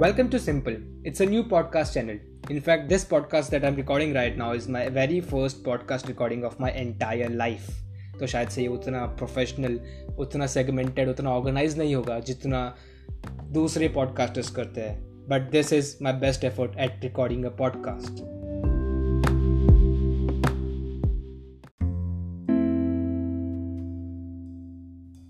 Welcome to Simple. It's a new podcast channel. In fact, this podcast that I'm recording right now is my very first podcast recording of my entire life. तो शायद से ये उतना professional उतना segmented उतना organise नहीं होगा जितना दूसरे पॉडकास्टर्स करते हैं but this is my best effort at recording a podcast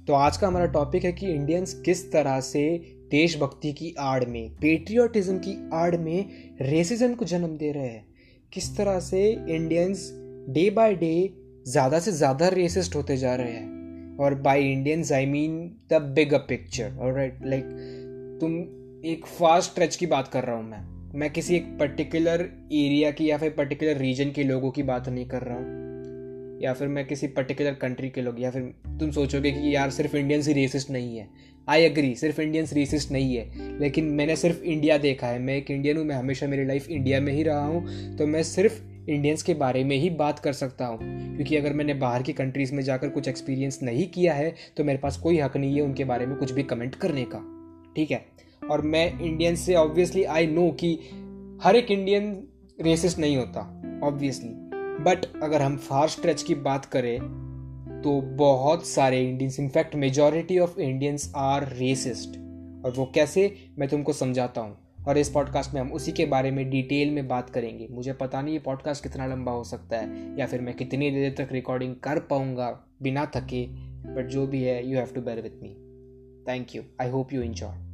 तो आज का हमारा टॉपिक है कि इंडियंस किस तरह से देशभक्ति की आड़ में पेट्रियोटिज्म की आड़ में रेसिज्म को जन्म दे रहे हैं। किस तरह से इंडियंस डे बाय डे ज़्यादा से ज़्यादा रेसिस्ट होते जा रहे हैं। और by Indians I mean the big picture और राइट लाइक तुम एक फास्ट स्ट्रेच की बात कर रहा हूँ मैं। मैं किसी एक पर्टिकुलर एरिया की या फिर पर्टिकुलर रीजन के लोगों की बात नहीं कर रहा हूँ। या फिर मैं किसी पर्टिकुलर कंट्री के लोग, या फिर तुम सोचोगे कि यार सिर्फ़ इंडियंस ही रेसिस्ट नहीं है। आई एग्री सिर्फ़ इंडियंस रेसिस्ट नहीं है। लेकिन मैंने सिर्फ़ इंडिया देखा है। मैं एक इंडियन हूँ, मैं हमेशा मेरी लाइफ इंडिया में ही रहा हूँ। तो मैं सिर्फ़ इंडियंस के बारे में ही बात कर सकता हूँ। क्योंकि अगर मैंने बाहर की कंट्रीज़ में जाकर कुछ एक्सपीरियंस नहीं किया है तो मेरे पास कोई हक नहीं है उनके बारे में कुछ भी कमेंट करने का। ठीक है? और मैं इंडियन से ऑब्वियसली आई नो कि हर एक इंडियन रेसिस्ट नहीं होता ऑब्वियसली बट अगर हम फार स्ट्रेच की बात करें तो बहुत सारे Indians in fact majority of Indians are racist और वो कैसे? मैं तुमको समझाता हूँ। और इस पॉडकास्ट में हम उसी के बारे में डिटेल में बात करेंगे। मुझे पता नहीं ये पॉडकास्ट कितना लंबा हो सकता है, या फिर मैं कितनी देर तक रिकॉर्डिंग कर पाऊँगा बिना थके बट जो भी है you have to bear with me thank you I hope you enjoy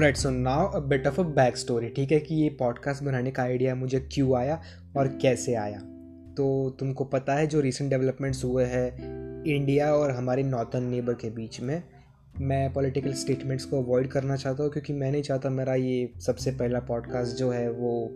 right so now a bit of a back story ठीक है कि ये पॉडकास्ट बनाने का आइडिया मुझे क्यों आया और कैसे आया? तो तुमको पता है जो रिसेंट डेवलपमेंट्स हुए हैं इंडिया और हमारे नॉर्थन नेबर के बीच में, मैं पॉलिटिकल स्टेटमेंट्स को अवॉइड करना चाहता हूँ क्योंकि मैं नहीं चाहता मेरा ये सबसे पहला पॉडकास्ट जो है वो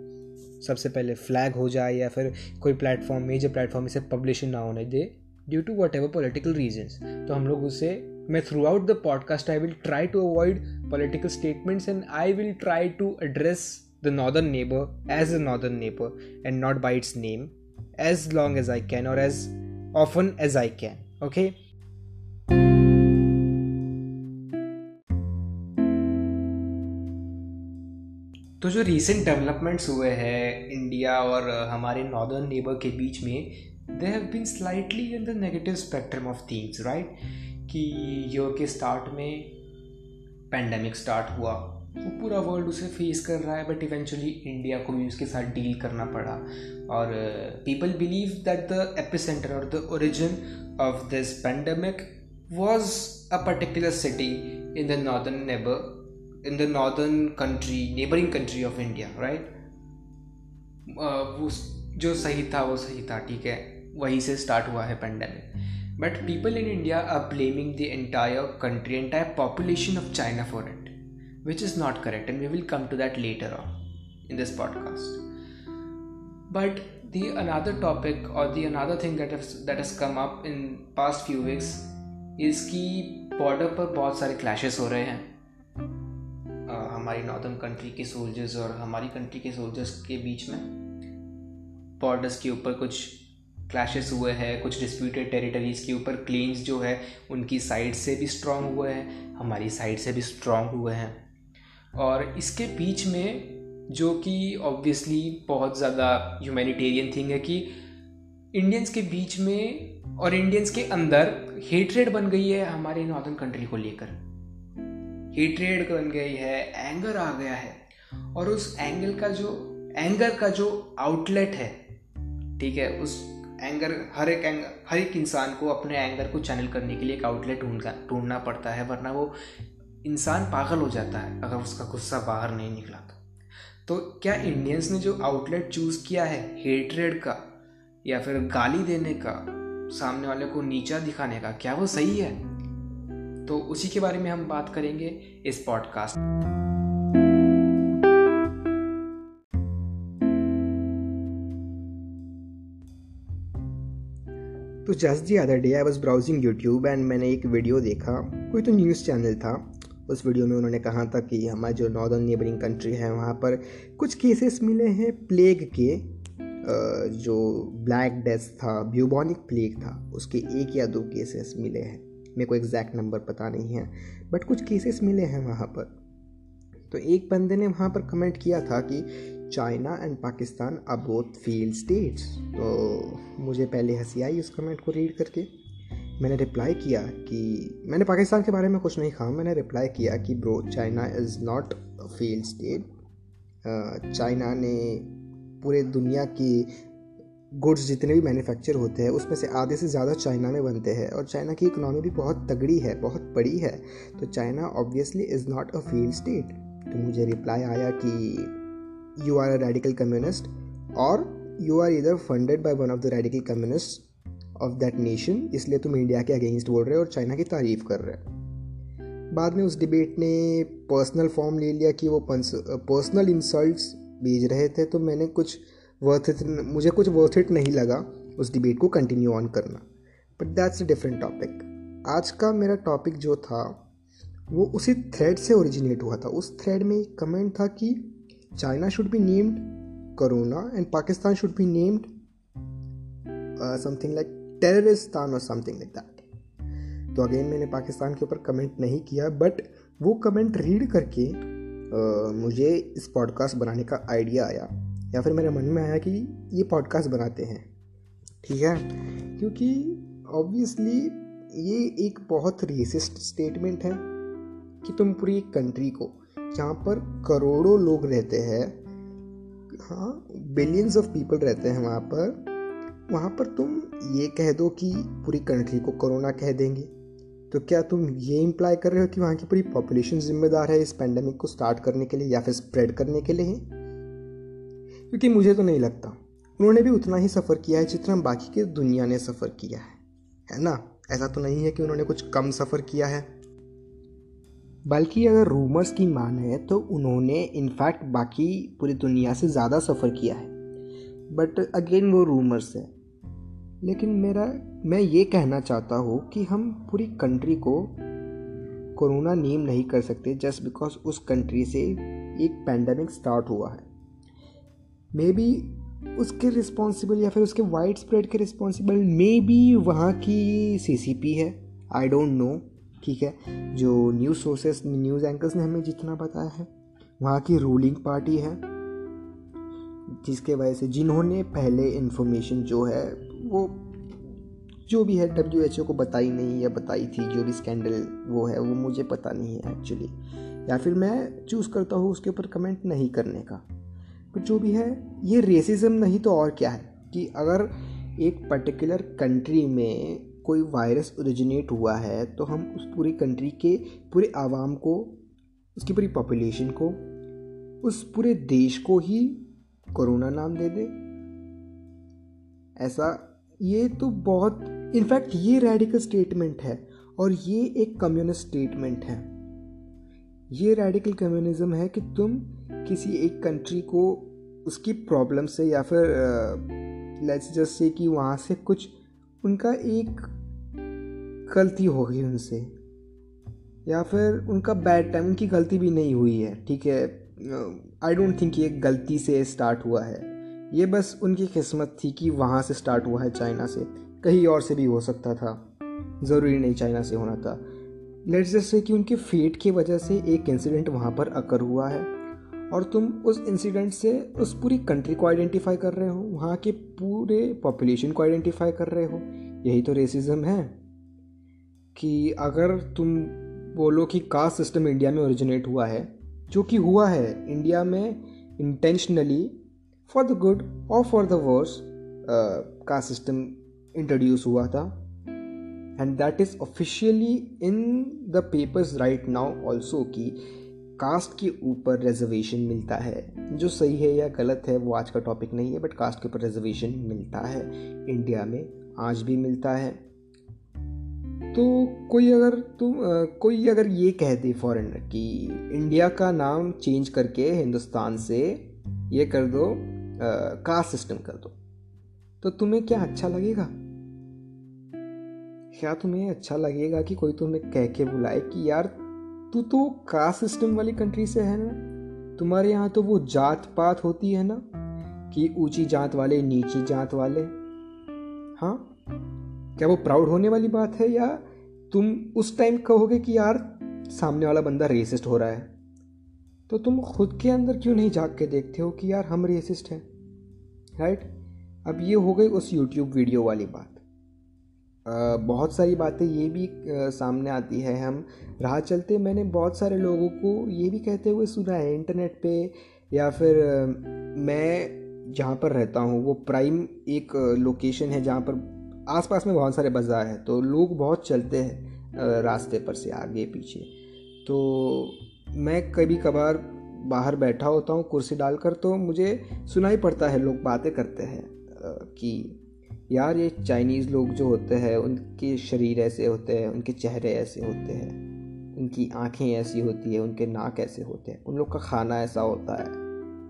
सबसे पहले फ्लैग हो जाए या फिर कोई प्लेटफॉर्म मेजर प्लेटफॉर्म इसे पब्लिश ना होने दे due to whatever political reasons तो हम लोग उसे मैं throughout the podcast I will try to avoid political statements and I will try to address the northern neighbor as a northern neighbor and not by its name as long as I can or as often as I can. Okay? तो जो recent developments हुए हैं India और हमारे northern neighbour के बीच में they have been slightly in the negative spectrum of things right कि ईयर के स्टार्ट में पेंडेमिक स्टार्ट हुआ। वो पूरा वर्ल्ड उसे फेस कर रहा है बट इवेंचुअली इंडिया को भी उसके साथ डील करना पड़ा। और people believe that the epicentre और the origin of this pandemic was a particular city in the northern neighbour in the northern country neighbouring country of India right जो सही था, वो सही था, ठीक है। वहीं से स्टार्ट हुआ है pandemic but people in India are blaming the entire country entire population of China for it which is not correct and we will come to that later on in this podcast but the another topic or the another thing that has that has come up in past few weeks is कि border पर बहुत सारे clashes हो रहे हैं। uh, हमारी northern country के soldiers और हमारी कंट्री के सोल्जर्स के बीच में। बॉर्डर्स के ऊपर कुछ क्लैशेस हुए हैं, कुछ डिस्प्यूटेड टेरिटरीज़ के ऊपर क्लेम्स जो है, उनकी साइड से भी स्ट्रॉन्ग हुए हैं, हमारी साइड से भी स्ट्रॉन्ग हुए हैं। और इसके बीच में, जो कि ऑब्वियसली बहुत ज़्यादा ह्यूमैनिटेरियन थिंग है कि इंडियंस के बीच में और इंडियंस के अंदर हेट्रेड बन गई है हमारे नॉर्दर्न कंट्री को लेकर। हेट्रेड बन गई है एंगर आ गया है। और उस एंगल का जो एंगर का जो आउटलेट है, ठीक है, उस एंगर हर एक एंगर हर एक इंसान को अपने एंगर को चैनल करने के लिए एक आउटलेट ढूंढना ढूंढना पड़ता है, वरना वो इंसान पागल हो जाता है, अगर उसका गुस्सा बाहर नहीं निकला तो। तो क्या इंडियंस ने जो आउटलेट चूज़ किया है हेटरेड का, या फिर गाली देने का, सामने वाले को नीचा दिखाने का, क्या वो सही है? तो उसी के बारे में हम बात करेंगे इस podcast just the other day I was browsing YouTube and मैंने एक वीडियो देखा। कोई तो न्यूज़ चैनल था। उस वीडियो में उन्होंने कहा था कि हमारे जो नॉर्दर्न नेबरिंग कंट्री है, वहाँ पर कुछ केसेस मिले हैं प्लेग के। जो ब्लैक डेथ था ब्यूबॉनिक प्लेग था, उसके एक या दो केसेस मिले हैं। मेरे को एग्जैक्ट नंबर पता नहीं है बट कुछ केसेस मिले हैं वहाँ पर। तो एक बंदे ने वहाँ पर कमेंट किया था कि China and Pakistan are both failed states. तो मुझे पहले हँसी आई उस कमेंट को रीड करके। मैंने रिप्लाई किया कि मैंने पाकिस्तान के बारे में कुछ नहीं कहा, मैंने रिप्लाई किया कि bro China is not failed state China ने पूरे दुनिया की गुड्स जितने भी मैन्युफैक्चर होते हैं, उसमें से आधे से ज़्यादा चाइना में बनते हैं और चाइना की इकोनॉमी भी बहुत तगड़ी है, बहुत बड़ी है। तो China obviously is not a failed state तो मुझे रिप्लाई आया कि you are a radical communist और you are either funded by one of the radical communist of that nation इसलिए तुम इंडिया के अगेंस्ट बोल रहे हो और चाइना की तारीफ़ कर रहे हो। बाद में उस डिबेट ने पर्सनल फॉर्म ले लिया कि वो पर्सनल इंसल्ट्स भेज रहे थे तो मैंने कुछ वर्थ इट मुझे कुछ वर्थ इट नहीं लगा उस डिबेट को कंटिन्यू ऑन करना। But that's a different topic आज का मेरा टॉपिक जो था, वो उसी थ्रेड से ओरिजिनेट हुआ था। उस थ्रेड में एक कमेंट था कि China should be named corona and Pakistan should be named something like Terroristan और समथिंग लाइक दैट तो अगेन मैंने पाकिस्तान के ऊपर कमेंट नहीं किया बट वो कमेंट रीड करके uh, मुझे इस पॉडकास्ट बनाने का आइडिया आया। या फिर मेरे मन में आया कि ये पॉडकास्ट बनाते हैं। ठीक है? क्योंकि ऑब्वियसली ये एक बहुत रेसिस्ट स्टेटमेंट है कि तुम पूरी कंट्री को जहाँ पर करोड़ों लोग रहते हैं हाँ बिलियंस ऑफ़ पीपल रहते हैं वहाँ पर वहाँ पर तुम ये कह दो कि पूरी कंट्री को कोरोना कह देंगे। तो क्या तुम ये इम्प्लाई कर रहे हो कि वहाँ की पूरी पॉपुलेशन जिम्मेदार है इस पेंडेमिक को स्टार्ट करने के लिए या फिर स्प्रेड करने के लिए? क्योंकि मुझे तो नहीं लगता। उन्होंने भी उतना ही सफ़र किया है जितना बाकी के दुनिया ने सफ़र किया है। है ना? ऐसा तो नहीं है कि उन्होंने कुछ कम सफ़र किया है। बल्कि अगर रूमर्स की माने तो उन्होंने इनफैक्ट बाकी पूरी दुनिया से ज़्यादा सफ़र किया है। बट अगेन वो रूमर्स है। लेकिन मेरा, मैं ये कहना चाहता हूँ कि हम पूरी कंट्री को कोरोना नेम नहीं कर सकते जस्ट बिकॉज़ उस कंट्री से एक पैंडमिक स्टार्ट हुआ है। मे बी उसके रिस्पॉन्सिबल या फिर उसके वाइड स्प्रेड के रिस्पॉन्सिबल मे बी वहाँ की सी सी पी है। आई डोंट नो ठीक है? जो न्यूज़ सोर्सेस न्यूज़ एंकर्स ने हमें जितना बताया है, वहाँ की रूलिंग पार्टी है, जिसके वजह से जिन्होंने पहले इन्फॉर्मेशन जो है, वो जो भी है डब्ल्यू एच ओ को बताई नहीं या बताई थी, जो भी स्कैंडल वो है, वो मुझे पता नहीं है एक्चुअली या फिर मैं चूज़ करता हूँ उसके ऊपर कमेंट नहीं करने का। बट जो भी है, ये रेसिज्म नहीं तो और क्या है? कि अगर एक पर्टिकुलर कंट्री में कोई वायरस ओरिजिनेट हुआ है तो हम उस पूरी कंट्री के पूरे आवाम को, उसकी पूरी पॉपुलेशन को, उस पूरे देश को ही कोरोना नाम दे दे। ऐसा, ये तो बहुत इनफैक्ट ये रेडिकल स्टेटमेंट है और ये एक कम्युनिस्ट स्टेटमेंट है। ये रेडिकल कम्युनिज्म है कि तुम किसी एक कंट्री को उसकी प्रॉब्लम से या फिर लेट्स जस्ट से कि वहाँ से कुछ, उनका एक गलती हो गई उनसे। या फिर उनका बैड टाइम उनकी गलती भी नहीं हुई है, ठीक है? आई डोंट थिंक ये गलती से स्टार्ट हुआ है। ये बस उनकी किस्मत थी कि वहाँ से स्टार्ट हुआ है चाइना से। कहीं और से भी हो सकता था। ज़रूरी नहीं चाइना से होना था। लेट्स जस्ट से कि उनके फेट की वजह से एक इंसिडेंट वहाँ पर अकर हुआ है। और तुम उस इंसिडेंट से उस पूरी कंट्री को आइडेंटिफाई कर रहे हो। वहाँ के पूरे पॉपुलेशन को आइडेंटिफाई कर रहे हो। यही तो रेसिज्म है। कि अगर तुम बोलो कि कास्ट सिस्टम इंडिया में ओरिजिनेट हुआ है, जो कि हुआ है इंडिया में इंटेंशनली फॉर द गुड और for the worse caste system introduce हुआ था। And that is officially in the papers right now also कि कास्ट के ऊपर रिजर्वेशन मिलता है। जो सही है या गलत है, वो आज का टॉपिक नहीं है बट कास्ट के ऊपर रिजर्वेशन मिलता है। इंडिया में आज भी मिलता है। तो कोई अगर तुम कोई अगर ये कह दे फॉरेनर कि इंडिया का नाम चेंज करके हिंदुस्तान से ये कर दो कास्ट सिस्टम कर दो तो तुम्हें क्या अच्छा लगेगा? क्या तुम्हें अच्छा लगेगा कि कोई तुम्हें कह के बुलाए कि यार तू तो कास्ट सिस्टम वाली कंट्री से है ना? तुम्हारे यहाँ तो वो जात पात होती है ना? कि ऊँची जात वाले, नीची जात वाले। हाँ? क्या वो प्राउड होने वाली बात है या तुम उस टाइम कहोगे कि यार, सामने वाला बंदा रेसिस्ट हो रहा है? तो तुम खुद के अंदर क्यों नहीं जाग के देखते हो कि यार हम रेसिस्ट हैं? राइट अब ये हो गई उस यूट्यूब वीडियो वाली बात। बहुत सारी बातें ये भी सामने आती है। हम राह चलते मैंने बहुत सारे लोगों को ये भी कहते हुए सुना है इंटरनेट पे, या फिर मैं जहाँ पर रहता हूँ, वो प्राइम एक लोकेशन है जहाँ पर आसपास में बहुत सारे बाज़ार हैं तो लोग बहुत चलते हैं रास्ते पर से आगे, पीछे। तो मैं कभी कभार बाहर बैठा होता हूँ कुर्सी डालकर तो मुझे सुनाई पड़ता है लोग बातें करते हैं कि यार ये चाइनीज़ लोग जो होते हैं, उनके शरीर ऐसे होते हैं, उनके चेहरे ऐसे होते हैं, उनकी आँखें ऐसी होती है, उनके नाक ऐसे होते हैं, उन लोग का खाना ऐसा होता है,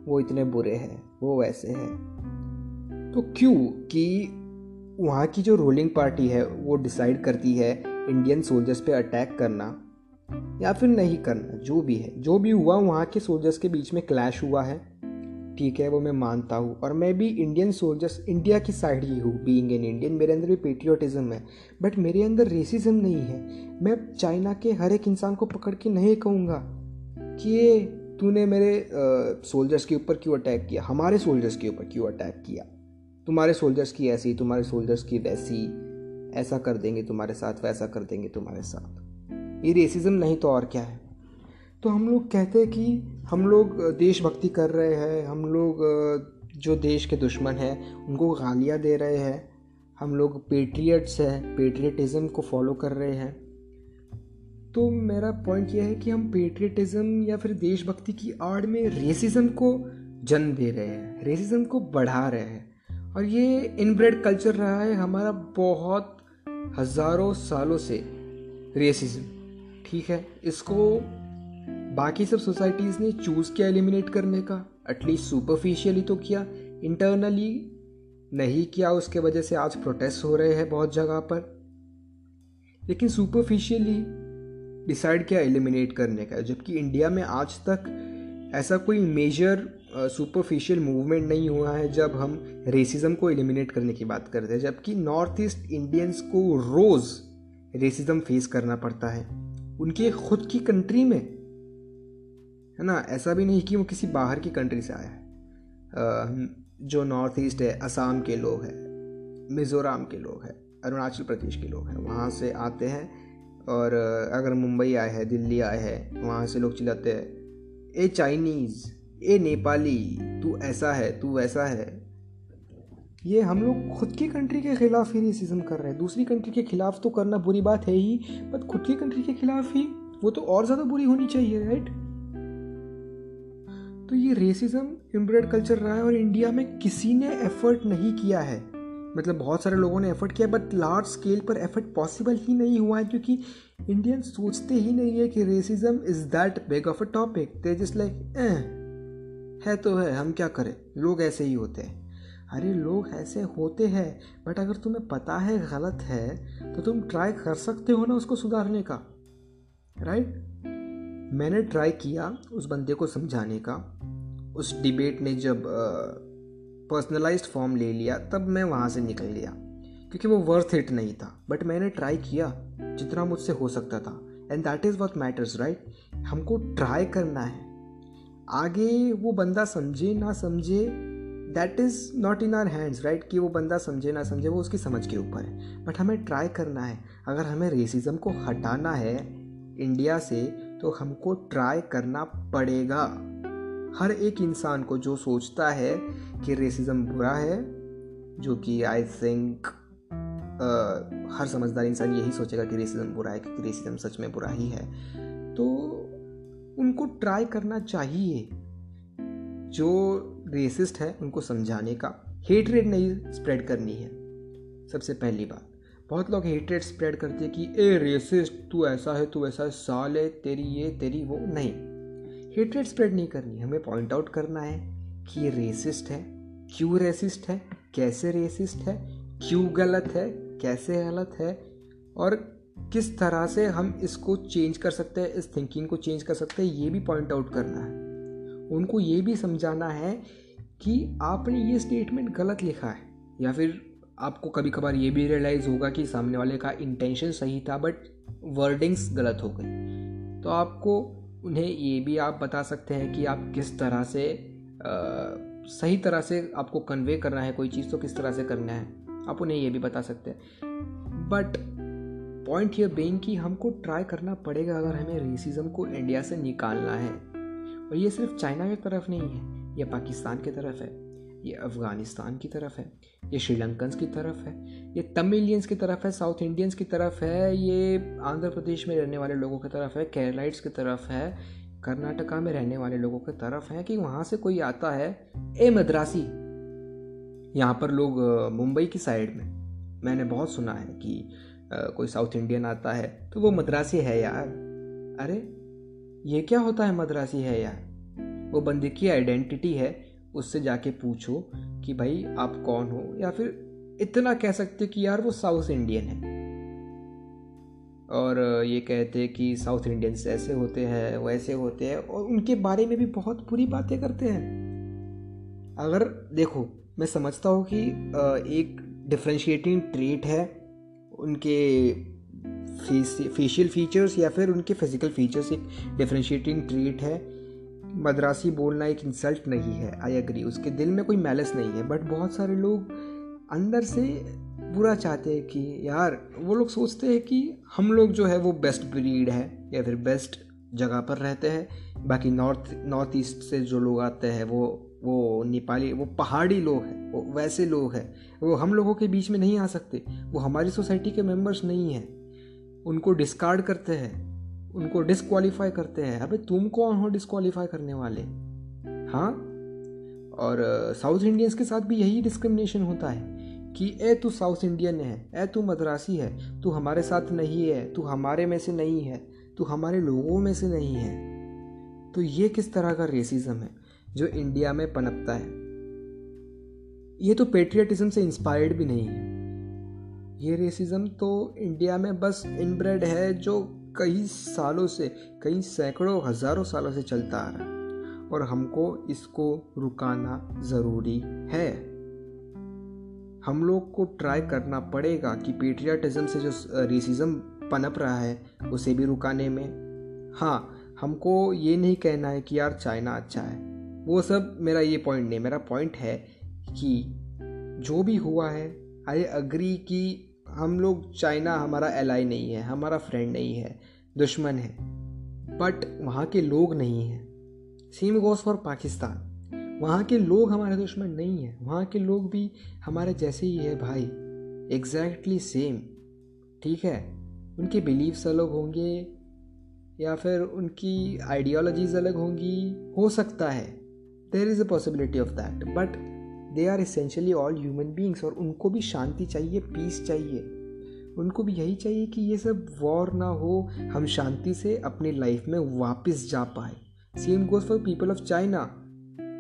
वो इतने बुरे हैं, वो वैसे हैं। तो क्यों कि वहाँ की जो रूलिंग पार्टी है, वो डिसाइड करती है इंडियन सोल्जर्स पे अटैक करना या फिर नहीं करना, जो भी है। जो भी हुआ, वहाँ के सोल्जर्स के बीच में क्लैश हुआ है। ठीक है, वो मैं मानता हूँ। और मैं भी इंडियन सोल्जर्स इंडिया की साइड ही हूँ बीइंग एन इंडियन मेरे अंदर भी पेट्रियोटिज्म है बट मेरे अंदर रेसिज्म नहीं है। मैं चाइना के हर एक इंसान को पकड़ के नहीं कहूँगा कि ये तूने मेरे सोल्जर्स के ऊपर क्यों अटैक किया, हमारे सोल्जर्स के ऊपर क्यों अटैक किया। तुम्हारे सोल्जर्स की ऐसी, तुम्हारे सोल्जर्स की वैसी, ऐसा कर देंगे तुम्हारे साथ, वैसा कर देंगे तुम्हारे साथ। ये रेसिज्म नहीं तो और क्या है? तो हम लोग कहते हैं कि हम लोग देशभक्ति कर रहे हैं, हम लोग जो देश के दुश्मन हैं, उनको गालियाँ दे रहे हैं, हम लोग पेट्रियट्स हैं पेट्रियटिज़म को फॉलो कर रहे हैं। तो मेरा पॉइंट यह है कि हम पेट्रियटिज़म या फिर देशभक्ति की आड़ में रेसिज्म को जन्म दे रहे हैं रेसिज्म को बढ़ा रहे हैं। और ये इनब्रेड कल्चर रहा है हमारा बहुत हज़ारों सालों से रेसिज्म ठीक है? इसको बाकी सब सोसाइटीज़ ने चूज़ किया एलिमिनेट करने का एटलीस्ट सुपरफिशियली तो किया इंटरनली नहीं किया, उसके वजह से आज प्रोटेस्ट हो रहे हैं बहुत जगह पर। लेकिन सुपरफिशियली डिसाइड किया एलिमिनेट करने का, जबकि इंडिया में आज तक ऐसा कोई मेजर सुपरफिशियल मूवमेंट नहीं हुआ है जब हम रेसिज्म को एलिमिनेट करने की बात करते हैं, जबकि नॉर्थ ईस्ट इंडियंस को रोज़ रेसिज्म फेस करना पड़ता है। उनके खुद की कंट्री में, है ना, ऐसा भी नहीं कि वो किसी बाहर की कंट्री से आया है। जो नॉर्थ ईस्ट है असम के लोग हैं मिज़ोरम के लोग हैं अरुणाचल प्रदेश के लोग हैं, वहाँ से आते हैं। और अगर मुंबई आए हैं, दिल्ली आए हैं, वहाँ से लोग चिल्लाते हैं, ए चाइनीज़ ए नेपाली, तू ऐसा है, तू वैसा है। ये हम लोग खुद की कंट्री के खिलाफ ही रेसिज्म कर रहे हैं। दूसरी कंट्री के खिलाफ तो करना बुरी बात है ही बट खुद की कंट्री के खिलाफ ही, वो तो और ज़्यादा बुरी होनी चाहिए राइट तो ये रेसिज्म इम्ब्रेड कल्चर रहा है और इंडिया में किसी ने एफर्ट नहीं किया है। मतलब बहुत सारे लोगों ने एफर्ट किया बट लार्ज स्केल पर एफर्ट पॉसिबल ही नहीं हुआ है, क्योंकि इंडियन सोचते ही नहीं है कि racism is that big of a topic they just like है तो है, हम क्या करें? लोग ऐसे ही होते हैं। अरे, लोग ऐसे होते हैं बट अगर तुम्हें पता है, गलत है तो तुम ट्राई कर सकते हो ना उसको सुधारने का राइट मैंने ट्राई किया उस बंदे को समझाने का। उस डिबेट ने जब पर्सनलाइज्ड फॉर्म ले लिया, तब मैं वहाँ से निकल गया, क्योंकि वो वर्थ इट नहीं था। बट मैंने ट्राई किया, जितना मुझसे हो सकता था। And that is what matters right हमको ट्राई करना है। आगे वो बंदा समझे ना समझे that is not in our hands right कि वो बंदा समझे ना समझे, वो उसकी समझ के ऊपर है। बट हमें ट्राई करना है। अगर हमें रेसिज्म को हटाना है इंडिया से तो हमको ट्राई करना पड़ेगा। हर एक इंसान को जो सोचता है कि रेसिज्म बुरा है, जो कि आई थिंक हर समझदार इंसान यही सोचेगा कि रेसिज्म बुरा है, क्योंकि रेसिज्म सच में बुरा ही है। तो उनको ट्राई करना चाहिए। जो रेसिस्ट है, उनको समझाने का हेट रेट नहीं स्प्रेड करनी है। सबसे पहली बात, बहुत लोग हेटरेट स्प्रेड करते हैं कि, ए रेसिस्ट तू ऐसा है, तू ऐसा है, साल है, तेरी ये, तेरी वो। नहीं हेटरेट स्प्रेड नहीं करनी हमें पॉइंट आउट करना है कि ये रेसिस्ट है। क्यों रेसिस्ट है? कैसे रेसिस्ट है? क्यों गलत है? कैसे गलत है? और किस तरह से हम इसको चेंज कर सकते हैं इस थिंकिंग को चेंज कर सकते हैं ये भी पॉइंट आउट करना है। उनको ये भी समझाना है कि आपने ये स्टेटमेंट गलत लिखा है या फिर आपको कभी कभार ये भी रियलाइज़ होगा कि सामने वाले का इंटेंशन सही था बट वर्डिंग्स गलत हो गई। तो आपको उन्हें ये भी आप बता सकते हैं कि आप किस तरह से आ, सही तरह से आपको कन्वे करना है कोई चीज़ तो किस तरह से करना है आप उन्हें ये भी बता सकते हैं। बट पॉइंट ये बेइंग कि हमको ट्राई करना पड़ेगा अगर हमें रेसिज्म को इंडिया से निकालना है। और ये सिर्फ़ चाइना की तरफ़ नहीं है, ये पाकिस्तान की तरफ़ है, ये अफ़गानिस्तान की तरफ़ है, ये श्रीलंकन की तरफ़ है, ये तमिलियंस की तरफ़ है साउथ इंडियंस की तरफ़ है, ये आंध्र प्रदेश में रहने वाले लोगों की तरफ़ है केरलाइट्स की तरफ़ है कर्नाटका में रहने वाले लोगों की तरफ़ है कि वहाँ से कोई आता है, ए मद्रासी। यहाँ पर लोग मुंबई की साइड में। मैंने बहुत सुना है कि कोई साउथ इंडियन आता है तो वो मद्रासी है यार। अरे, ये क्या होता है मद्रासी है यार? वो बंदे की आइडेंटिटी है, उससे जाके पूछो कि भाई आप कौन हो? या फिर इतना कह सकते कि यार वो साउथ इंडियन है। और ये कहते कि साउथ इंडियंस ऐसे होते हैं वैसे होते हैं, और उनके बारे में भी बहुत बुरी बातें करते हैं। अगर देखो, मैं समझता हूँ कि एक डिफ्रेंशिएटिंग ट्रेट है उनके फेशियल फीचर्स या फिर उनके फ़िज़िकल फीचर्स एक डिफ्रेंशिएटिंग ट्रीट है। मद्रासी बोलना एक इंसल्ट नहीं है आई एग्री उसके दिल में कोई मैलस नहीं है बट बहुत सारे लोग अंदर से बुरा चाहते हैं कि यार, वो लोग सोचते हैं कि हम लोग जो है वो बेस्ट ब्रीड है या फिर बेस्ट जगह पर रहते हैं। बाकी नॉर्थ नॉर्थ ईस्ट से जो लोग आते हैं, वो वो नेपाली, वो पहाड़ी लोग हैं, वो वैसे लोग हैं। वो हम लोगों के बीच में नहीं आ सकते। वो हमारी सोसाइटी के मेंबर्स नहीं हैं। उनको डिस्कार्ड करते हैं। उनको डिसक्वालीफाई करते हैं। अबे तुम कौन हो डिसक्वालीफाई करने वाले? हाँ? और साउथ इंडियंस के साथ भी यही डिस्क्रिमिनेशन होता है कि, ए, तू साउथ इंडियन है, ए, तू मद्रासी है, तू हमारे साथ नहीं है, तू हमारे में से नहीं है, तू हमारे लोगों में से नहीं है। तो ये किस तरह का रेसिज्म है? जो इंडिया में पनपता है। ये तो पेट्रियटिज्म से इंस्पायर्ड भी नहीं है। ये रेसिज्म तो इंडिया में बस इनब्रेड है जो कई सालों से, कई सैकड़ों, हज़ारों सालों से चलता आ रहा है। और हमको इसको रुकाना ज़रूरी है। हम लोग को ट्राई करना पड़ेगा कि पेट्रियाटिज्म से जो रेसिज्म पनप रहा है, उसे भी रुकाने में। हाँ हमको ये नहीं कहना है कि यार चाइना अच्छा है। वो सब मेरा ये पॉइंट नहीं, मेरा पॉइंट है कि जो भी हुआ है आई अग्री कि हम लोग चाइना हमारा एलाई नहीं है, हमारा फ्रेंड नहीं है, दुश्मन है बट वहाँ के लोग नहीं हैं। सेम गोस फॉर पाकिस्तान वहाँ के लोग हमारे दुश्मन नहीं हैं। वहाँ के लोग भी हमारे जैसे ही है भाई। एग्जैक्टली सेम ठीक है? उनके बिलीव्स अलग होंगे, या फिर उनकी आइडियोलॉजीज अलग होंगी। हो सकता है। There is a possibility of that but they are essentially all human beings और उनको भी शांति चाहिए पीस चाहिए। उनको भी यही चाहिए कि ये सब वॉर ना हो, हम शांति से अपनी लाइफ में वापस जा पाए। Same goes for people of China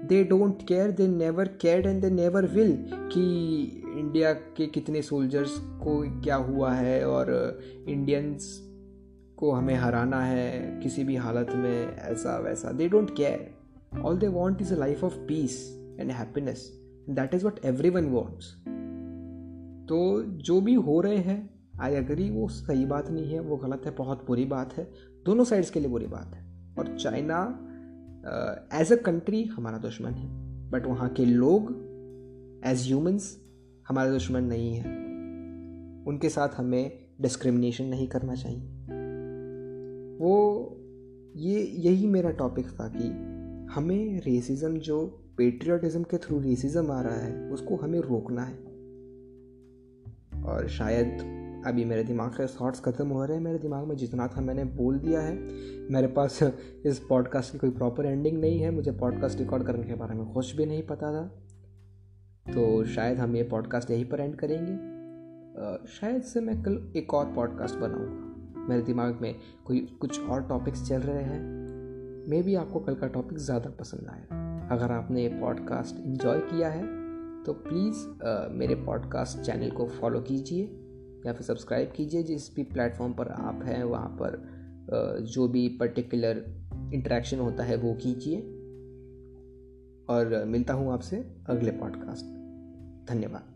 they don't care they never care and they never will कि इंडिया के कितने सोल्जर्स को क्या हुआ है और इंडियंस को हमें हराना है किसी भी हालत में, ऐसा वैसा। They don't care they want is a life of peace and happiness that is what everyone wants तो जो भी हो रहे हैं आई अग्री वो सही बात नहीं है, वो गलत है, बहुत बुरी बात है। दोनों साइड्स के लिए बुरी बात है। और चाइना एज अ कंट्री हमारा दुश्मन है। बट वहाँ के लोग एज ह्यूमंस हमारे दुश्मन नहीं है। उनके साथ हमें डिस्क्रिमिनेशन नहीं करना चाहिए। वो, ये, यही मेरा टॉपिक था कि हमें रेसिज्म जो पेट्रियाटिज्म के थ्रू रेसिज्म आ रहा है, उसको हमें रोकना है। और शायद अभी मेरे दिमाग से थाट्स ख़त्म हो रहे हैं, मेरे दिमाग में जितना था मैंने बोल दिया है। मेरे पास इस पॉडकास्ट की कोई प्रॉपर एंडिंग नहीं है, मुझे पॉडकास्ट रिकॉर्ड करने के बारे में कुछ भी नहीं पता था। तो शायद हम ये पॉडकास्ट यहीं पर एंड करेंगे। शायद से मैं कल एक और पॉडकास्ट बनाऊँगा। मेरे दिमाग में कोई कुछ और टॉपिक्स चल रहे हैं। मे भी आपको कल का टॉपिक ज़्यादा पसंद आया। अगर आपने ये पॉडकास्ट इन्जॉय किया है तो प्लीज़ मेरे पॉडकास्ट चैनल को फॉलो कीजिए या फिर सब्सक्राइब कीजिए। जिस भी प्लेटफॉर्म पर आप हैं, वहाँ पर जो भी पर्टिकुलर इंटरेक्शन होता है, वो कीजिए। और मिलता हूँ आपसे अगले पॉडकास्ट धन्यवाद।